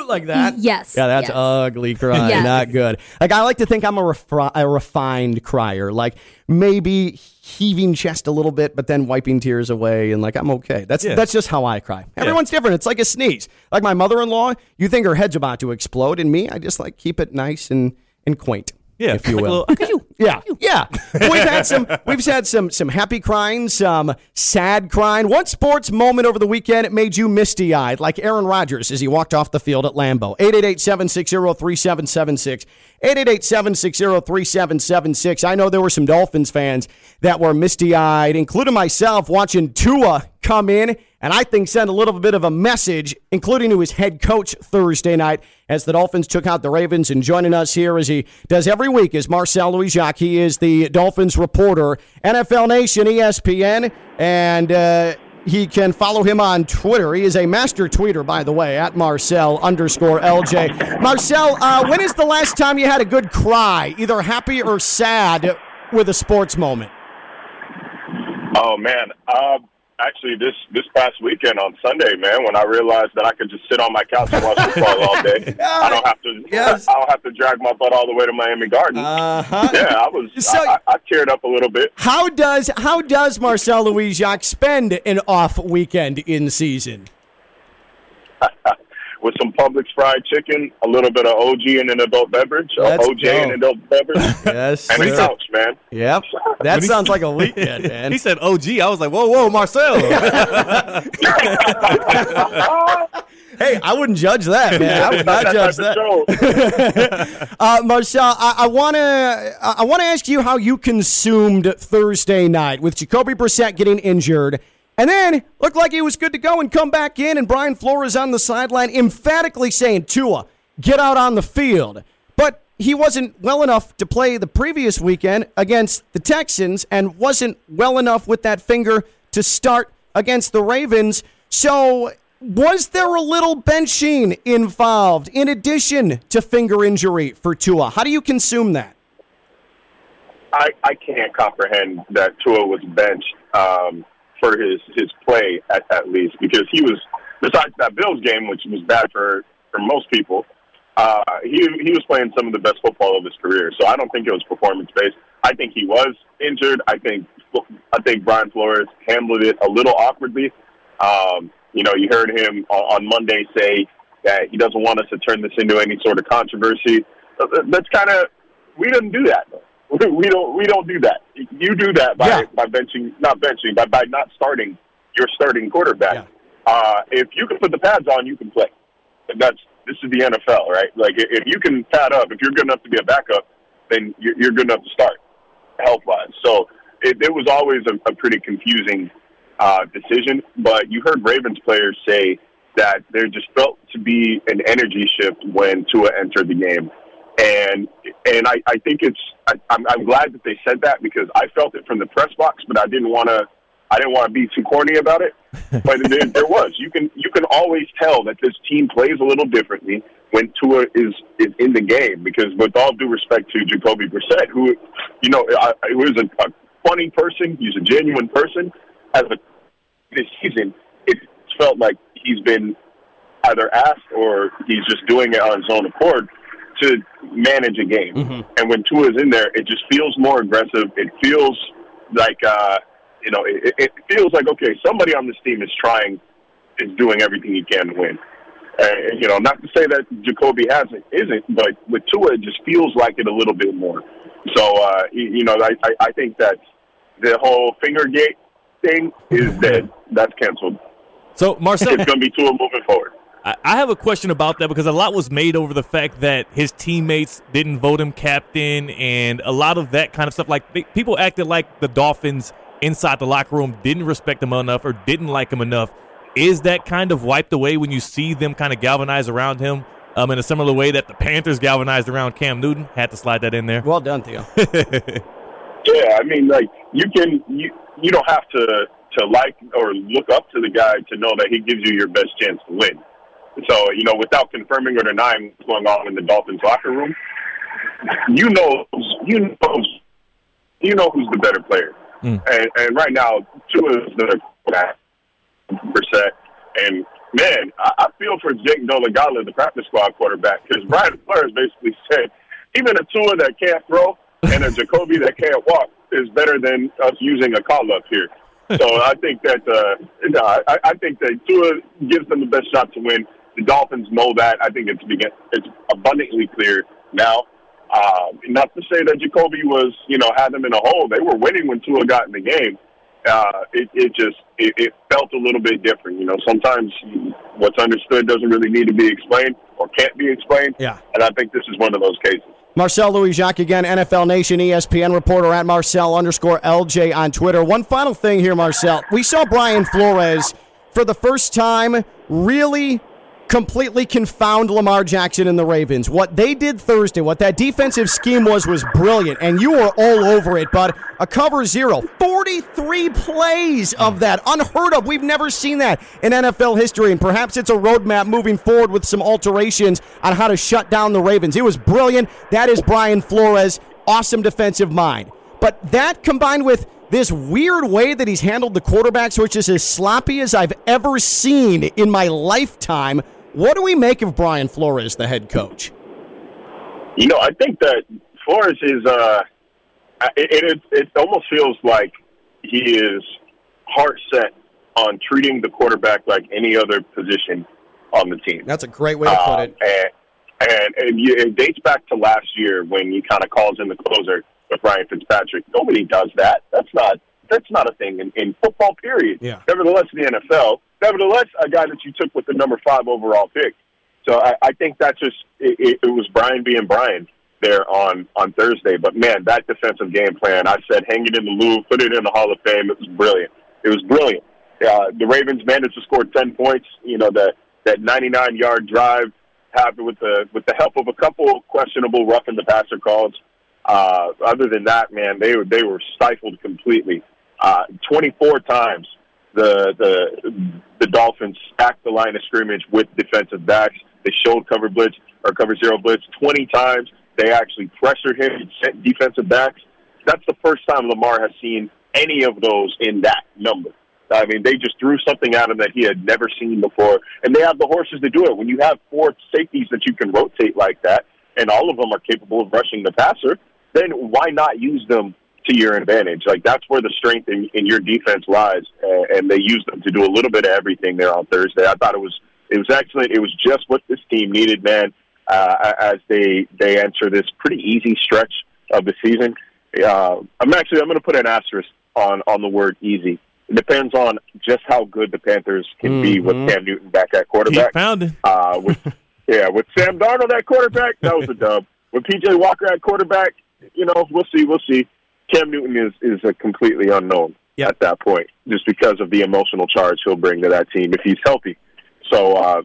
like that. Yes, Yeah, that's yes. ugly cry. Yes. Not good. Like I like to think I'm a, refri- a refined crier. Like maybe heaving chest a little bit, but then wiping tears away, and like I'm okay. That's Yeah. that's just how I cry. Everyone's different. It's like a sneeze. Like my mother-in-law, you think her head's about to explode, and me, I just like keep it nice and and quaint. Yeah, if you like will. little- Yeah, yeah. We've had some. We've had some some happy crying, some sad crying. One sports moment over the weekend it made you misty eyed, like Aaron Rodgers as he walked off the field at Lambeau. 888-760-3776. 888-760-3776. I know there were some Dolphins fans that were misty eyed, including myself, watching Tua come in and I think send a little bit of a message, including to his head coach Thursday night as the Dolphins took out the Ravens. And joining us here as he does every week is Marcel Louis Jacques. He is the Dolphins reporter, NFL Nation, ESPN, and uh, he can follow him on Twitter. He is a master tweeter, by the way, at Marcel underscore LJ. Marcel, uh, when is the last time you had a good cry, either happy or sad, with a sports moment? Oh man, uh, actually, this this past weekend on Sunday, man, when I realized that I could just sit on my couch and watch football all day, I don't have to. I don't have to drag my butt all the way to Miami Gardens. Uh-huh. Yeah, I was. So- I, I, I teared up a little bit. How does how does Marcel Louis Jacques spend an off weekend in season? With some Publix fried chicken, a little bit of OG and an adult beverage, Let's OJ go. and an adult beverage, Yes, and a couch, man. Yep, that sounds like a weekend, man. He said OG. I was like, whoa, whoa, Marcel. Hey, I wouldn't judge that, man. I would not judge that. uh, Marcel, I, I want to I want to ask you how you consumed Thursday night with Jacoby Brissett getting injured, and then looked like he was good to go and come back in, and Brian Flores on the sideline emphatically saying, "Tua, get out on the field." But he wasn't well enough to play the previous weekend against the Texans, and wasn't well enough with that finger to start against the Ravens. So was there a little benching involved in addition to finger injury for Tua? How do you consume that? I, I can't comprehend that Tua was benched um, for his his play at, at least because he was besides that Bills game, which was bad for for most people. Uh, he he was playing some of the best football of his career, so I don't think it was performance based. I think he was injured. I think I think Brian Flores handled it a little awkwardly. Um, you know, you heard him on, on Monday say that he doesn't want us to turn this into any sort of controversy. That's kind of we didn't do that. We don't we don't do that. You do that by by benching, not benching, but by not starting your starting quarterback. Uh, if you can put the pads on, you can play. And That's this is the NFL, right? Like if you can pad up, if you're good enough to be a backup, then you're, you're good enough to start health wise. So it, it was always a, a pretty confusing uh, decision. But you heard Ravens players say that there just felt to be an energy shift when Tua entered the game, and and I, I think it's I, I'm, I'm glad that they said that because I felt it from the press box, but I didn't want to. I didn't want to be too corny about it, but there, there was. You can you can always tell that this team plays a little differently when Tua is is in the game. Because with all due respect to Jacoby Brissett, who you know, I, I was a, a funny person, he's a genuine person. As a this season, it felt like he's been either asked or he's just doing it on his own accord to manage a game. Mm-hmm. And when Tua is in there, it just feels more aggressive. It feels like uh, you know, it, it feels like okay, somebody on this team is trying, is doing everything he can to win. And you know, not to say that Jacoby hasn't, isn't, but with Tua, it just feels like it a little bit more. So uh, you, you know, I, I, I think that the whole finger gate thing is dead. That's canceled. So Marcel, it's going to be Tua moving forward. I I have a question about that because a lot was made over the fact that his teammates didn't vote him captain, and a lot of that kind of stuff. Like they, people acted like the Dolphins inside the locker room didn't respect him enough or didn't like him enough. Is that kind of wiped away when you see them kind of galvanize around him um, in a similar way that the Panthers galvanized around Cam Newton? Had to slide that in there. Well done, Theo. Yeah, I mean, like you can you you don't have to to like or look up to the guy to know that he gives you your best chance to win. So you know, without confirming or denying what's going on in the Dolphins locker room, you know you know you know who's the better player. And, and right now, Tua is the percent. And man, I, I feel for Jake Dolegala, the practice squad quarterback, because Brian Flores basically said even a Tua that can't throw and a Jacoby that can't walk is better than us using a call up here. So I think that uh, no, I, I think that Tua gives them the best shot to win. The Dolphins know that. I think it's begin, it's abundantly clear now. Uh, not to say that Jacoby was, you know, had them in a hole. They were winning when Tua got in the game. Uh, it, it just it, it felt a little bit different. You know, sometimes what's understood doesn't really need to be explained or can't be explained. Yeah. And I think this is one of those cases. Marcel Louis Jacques again, NFL Nation ESPN reporter at Marcel underscore LJ on Twitter. One final thing here, Marcel. We saw Brian Flores for the first time really completely confound Lamar Jackson and the Ravens. What they did Thursday, what that defensive scheme was, was brilliant, and you were all over it. But a cover zero, 43 plays of that, unheard of. We've never seen that in NFL history, and perhaps it's a roadmap moving forward with some alterations on how to shut down the Ravens. It was brilliant. That is Brian Flores, awesome defensive mind. But that combined with this weird way that he's handled the quarterbacks, which is as sloppy as I've ever seen in my lifetime. What do we make of Brian Flores, the head coach? You know, I think that Flores is. Uh, it, it it almost feels like he is heart set on treating the quarterback like any other position on the team. That's a great way to put it. And and, and you, it dates back to last year when he kind of calls in the closer with Ryan Fitzpatrick. Nobody does that. That's not that's not a thing in, in football. Period. Yeah. Nevertheless, in the NFL, nevertheless, a guy that you took with the number five overall pick. So I, I think that just it, it, it was Brian being Brian there on on Thursday. But man, that defensive game plan, I said, hang it in the Louvre, put it in the Hall of Fame. It was brilliant. It was brilliant. Uh, the Ravens managed to score ten points. You know that that 99 yard drive happened with the with the help of a couple questionable roughing the passer calls. Uh, other than that, man, they were they were stifled completely. Uh, 24 times the the the Dolphins stacked the line of scrimmage with defensive backs. They showed cover blitz or cover zero blitz 20 times. They actually pressured him and sent defensive backs. That's the first time Lamar has seen any of those in that number. I mean, they just threw something at him that he had never seen before, and they have the horses to do it. When you have four safeties that you can rotate like that, and all of them are capable of rushing the passer, then why not use them to your advantage? Like that's where the strength in, in your defense lies, uh, and they used them to do a little bit of everything there on Thursday. I thought it was it was excellent. It was just what this team needed, man. Uh, as they they enter this pretty easy stretch of the season, uh, I'm actually I'm going to put an asterisk on on the word easy. It depends on just how good the Panthers can be with Cam Newton back at quarterback. Keep pounding. Uh, with yeah, with Sam Darnold at quarterback, that was a dub. With PJ Walker at quarterback, you know, we'll see, we'll see. Cam Newton is is a completely unknown at that point, just because of the emotional charge he'll bring to that team if he's healthy. So, uh,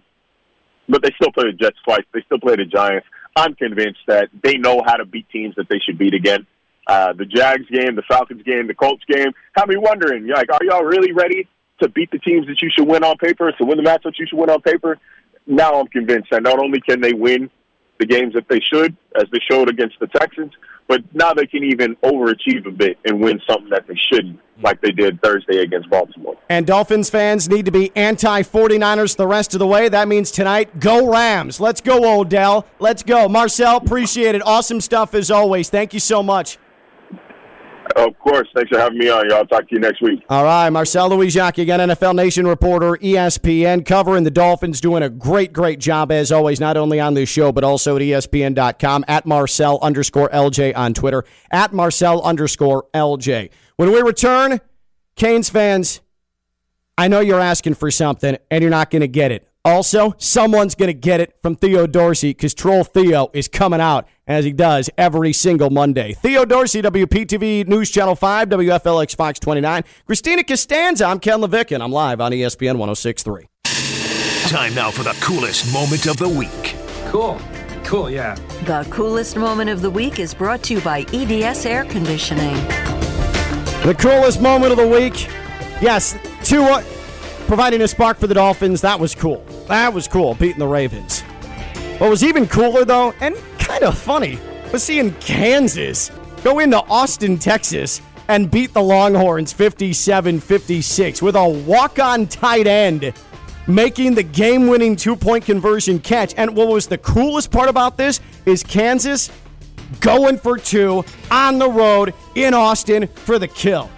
but they still play the Jets twice. They still play the Giants. I'm convinced that they know how to beat teams that they should beat again. Uh, the Jags game, the Falcons game, the Colts game have me wondering, like, are y'all really ready to beat the teams that you should win on paper, to win the matchups you should win on paper? Now I'm convinced that not only can they win the games that they should, as they showed against the Texans, but now they can even overachieve a bit and win something that they shouldn't, like they did Thursday against Baltimore. And Dolphins fans need to be anti 49ers the rest of the way. That means tonight, go Rams. Let's go, Odell. Let's go. Marcel, appreciate it. Awesome stuff as always. Thank you so much. Of course. Thanks for having me on. Y'all talk to you next week. All right, Marcel Louis-Jacques again, NFL Nation reporter, ESPN, covering the Dolphins, doing a great, great job as always, not only on this show, but also at ESPN.com, at Marcel underscore LJ on Twitter, at Marcel underscore LJ. When we return, Canes fans, I know you're asking for something, and you're not going to get it. Also, someone's going to get it from Theo Dorsey because Troll Theo is coming out as he does every single Monday. Theo Dorsey, WPTV News Channel 5, WFLX Fox 29. Christina Costanza, I'm Ken LaVicka, and I'm live on ESPN 1063. Time now for the coolest moment of the week. Cool. Cool, yeah. The coolest moment of the week is brought to you by EDS Air Conditioning. The coolest moment of the week. Yes, Tua uh, providing a spark for the Dolphins. That was cool. That was cool, beating the Ravens. What was even cooler, though, and kind of funny, was seeing Kansas go into Austin, Texas, and beat the Longhorns 57 56 with a walk on tight end making the game winning two point conversion catch. And what was the coolest part about this is Kansas going for two on the road in Austin for the kill.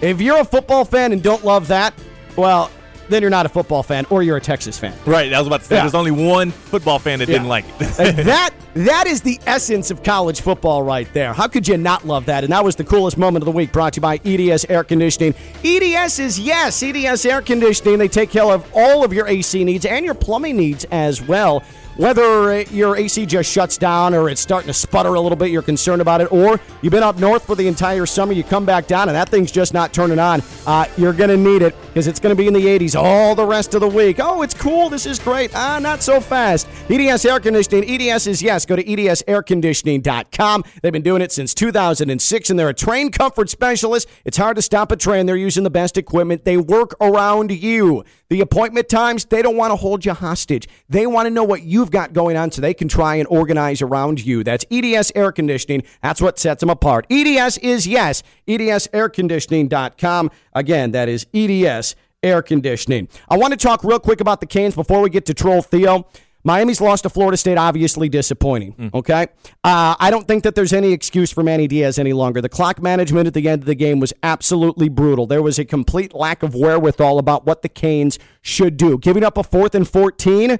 If you're a football fan and don't love that, well, then you're not a football fan or you're a Texas fan. Right. I was about to say Yeah. there's only one football fan that Yeah. didn't like it. That that is the essence of college football right there. How could you not love that? And that was the coolest moment of the week brought to you by EDS Air Conditioning. EDS is yes, EDS Air Conditioning. They take care of all of your AC needs and your plumbing needs as well. Whether your AC just shuts down or it's starting to sputter a little bit, you're concerned about it, or you've been up north for the entire summer, you come back down and that thing's just not turning on, uh, you're going to need it because it's going to be in the 80s all the rest of the week. Oh, it's cool. This is great. Ah, not so fast. EDS Air Conditioning. EDS is yes. Go to edsairconditioning.com. They've been doing it since 2006 and they're a trained comfort specialist. It's hard to stop a train. They're using the best equipment. They work around you. The appointment times, they don't want to hold you hostage. They want to know what you've got going on so they can try and organize around you. That's EDS Air Conditioning. That's what sets them apart. EDS is yes. EDSAirconditioning.com. Again, that is EDS Air Conditioning. I want to talk real quick about the Canes before we get to Troll Theo. Miami's loss to Florida State, obviously disappointing. Okay. Uh, I don't think that there's any excuse for Manny Diaz any longer. The clock management at the end of the game was absolutely brutal. There was a complete lack of wherewithal about what the Canes should do. Giving up a fourth and 14.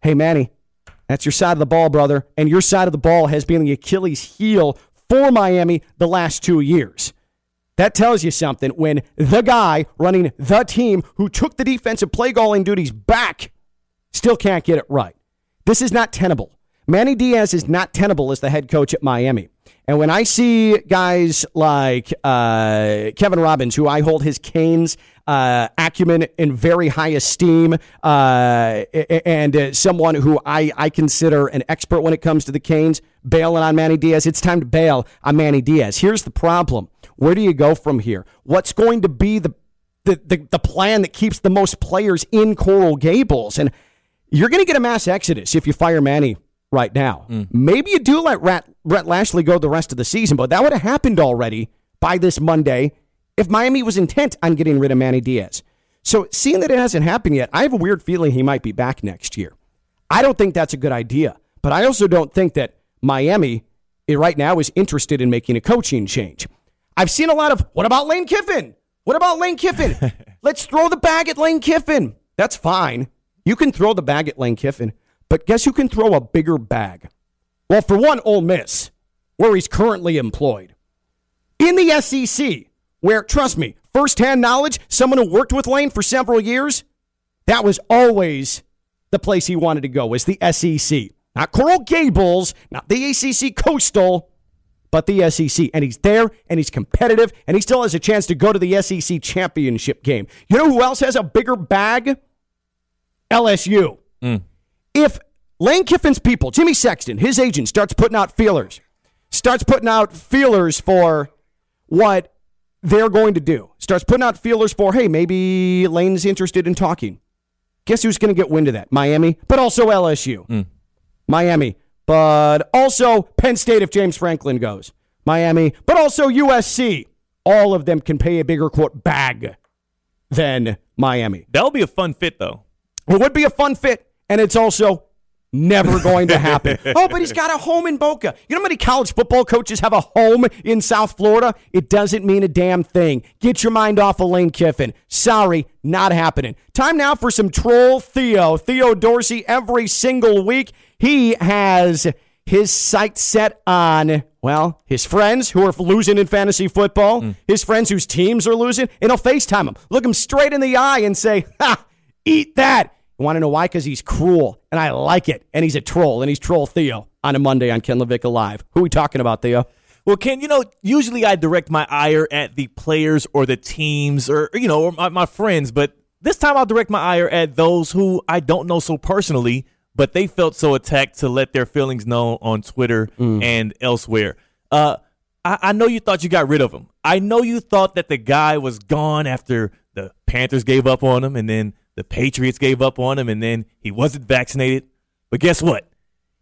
Hey, Manny, that's your side of the ball, brother. And your side of the ball has been the Achilles heel for Miami the last two years. That tells you something when the guy running the team who took the defensive play calling duties back still can't get it right. This is not tenable. Manny Diaz is not tenable as the head coach at Miami. And when I see guys like uh, Kevin Robbins, who I hold his Canes uh, acumen in very high esteem, uh, and uh, someone who I, I consider an expert when it comes to the Canes, bailing on Manny Diaz, it's time to bail on Manny Diaz. Here's the problem. Where do you go from here? What's going to be the the, the, the plan that keeps the most players in Coral Gables? And you're going to get a mass exodus if you fire Manny right now. Maybe you do let Rat, Rhett Lashlee go the rest of the season, but that would have happened already by this Monday if Miami was intent on getting rid of Manny Diaz. So, seeing that it hasn't happened yet, I have a weird feeling he might be back next year. I don't think that's a good idea, but I also don't think that Miami eh, right now is interested in making a coaching change. I've seen a lot of, what about Lane Kiffin? What about Lane Kiffin? Let's throw the bag at Lane Kiffin. That's fine. You can throw the bag at Lane Kiffin, but guess who can throw a bigger bag? Well, for one, Ole Miss, where he's currently employed. In the SEC, where, trust me, firsthand knowledge, someone who worked with Lane for several years, that was always the place he wanted to go, was the SEC. Not Coral Gables, not the ACC Coastal, but the SEC. And he's there and he's competitive and he still has a chance to go to the SEC championship game. You know who else has a bigger bag? LSU. Hmm. If Lane Kiffin's people, Jimmy Sexton, his agent, starts putting out feelers, starts putting out feelers for what they're going to do, starts putting out feelers for, hey, maybe Lane's interested in talking. Guess who's going to get wind of that? Miami, but also LSU. Hmm. Miami, but also Penn State if James Franklin goes. Miami, but also USC. All of them can pay a bigger quote bag than Miami. That would be a fun fit, though. It would be a fun fit, and it's also never going to happen. oh, but he's got a home in Boca. You know how many college football coaches have a home in South Florida? It doesn't mean a damn thing. Get your mind off of Lane Kiffin. Sorry, not happening. Time now for some troll Theo. Theo Dorsey every single week. He has his sights set on, well, his friends who are losing in fantasy football, mm. his friends whose teams are losing, and he'll FaceTime them, look him straight in the eye and say, ha, eat that. You want to know why? Because he's cruel, and I like it. And he's a troll, and he's Troll Theo on a Monday on Ken LaVicka Live. Who are we talking about, Theo? Well, Ken, you know, usually I direct my ire at the players or the teams or, you know, or my, my friends, but this time I'll direct my ire at those who I don't know so personally, but they felt so attacked to let their feelings known on Twitter mm. and elsewhere. Uh, I, I know you thought you got rid of him. I know you thought that the guy was gone after the Panthers gave up on him and then the Patriots gave up on him and then he wasn't vaccinated. But guess what?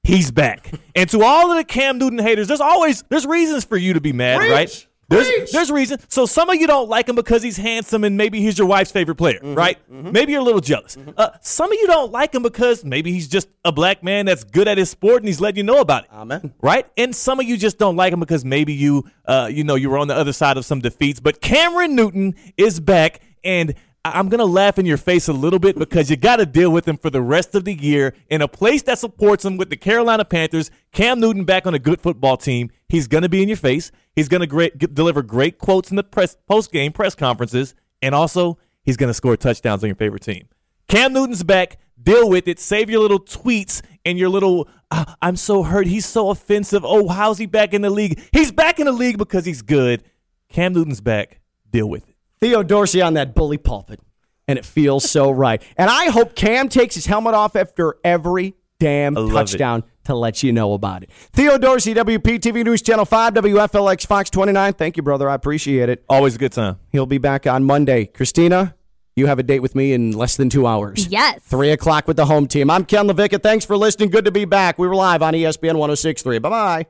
He's back. and to all of the Cam Newton haters, there's always there's reasons for you to be mad, right? There's, there's reason. So some of you don't like him because he's handsome and maybe he's your wife's favorite player, mm-hmm, right? Mm-hmm. Maybe you're a little jealous. Mm-hmm. Uh, some of you don't like him because maybe he's just a black man that's good at his sport and he's letting you know about it. Amen. Right? And some of you just don't like him because maybe you, uh, you know, you were on the other side of some defeats. But Cameron Newton is back and I'm going to laugh in your face a little bit because you got to deal with him for the rest of the year in a place that supports him with the Carolina Panthers. Cam Newton back on a good football team. He's going to be in your face. He's going to deliver great quotes in the press post game press conferences, and also he's going to score touchdowns on your favorite team. Cam Newton's back. Deal with it. Save your little tweets and your little oh, "I'm so hurt. He's so offensive." Oh, how's he back in the league? He's back in the league because he's good. Cam Newton's back. Deal with it. Theo Dorsey on that bully pulpit, and it feels so right. And I hope Cam takes his helmet off after every damn touchdown it. to let you know about it. Theo Dorsey, WPTV News Channel 5, WFLX Fox 29. Thank you, brother. I appreciate it. Always a good time. He'll be back on Monday. Christina, you have a date with me in less than two hours. Yes. Three o'clock with the home team. I'm Ken LaVicka. Thanks for listening. Good to be back. We were live on ESPN 1063. Bye bye.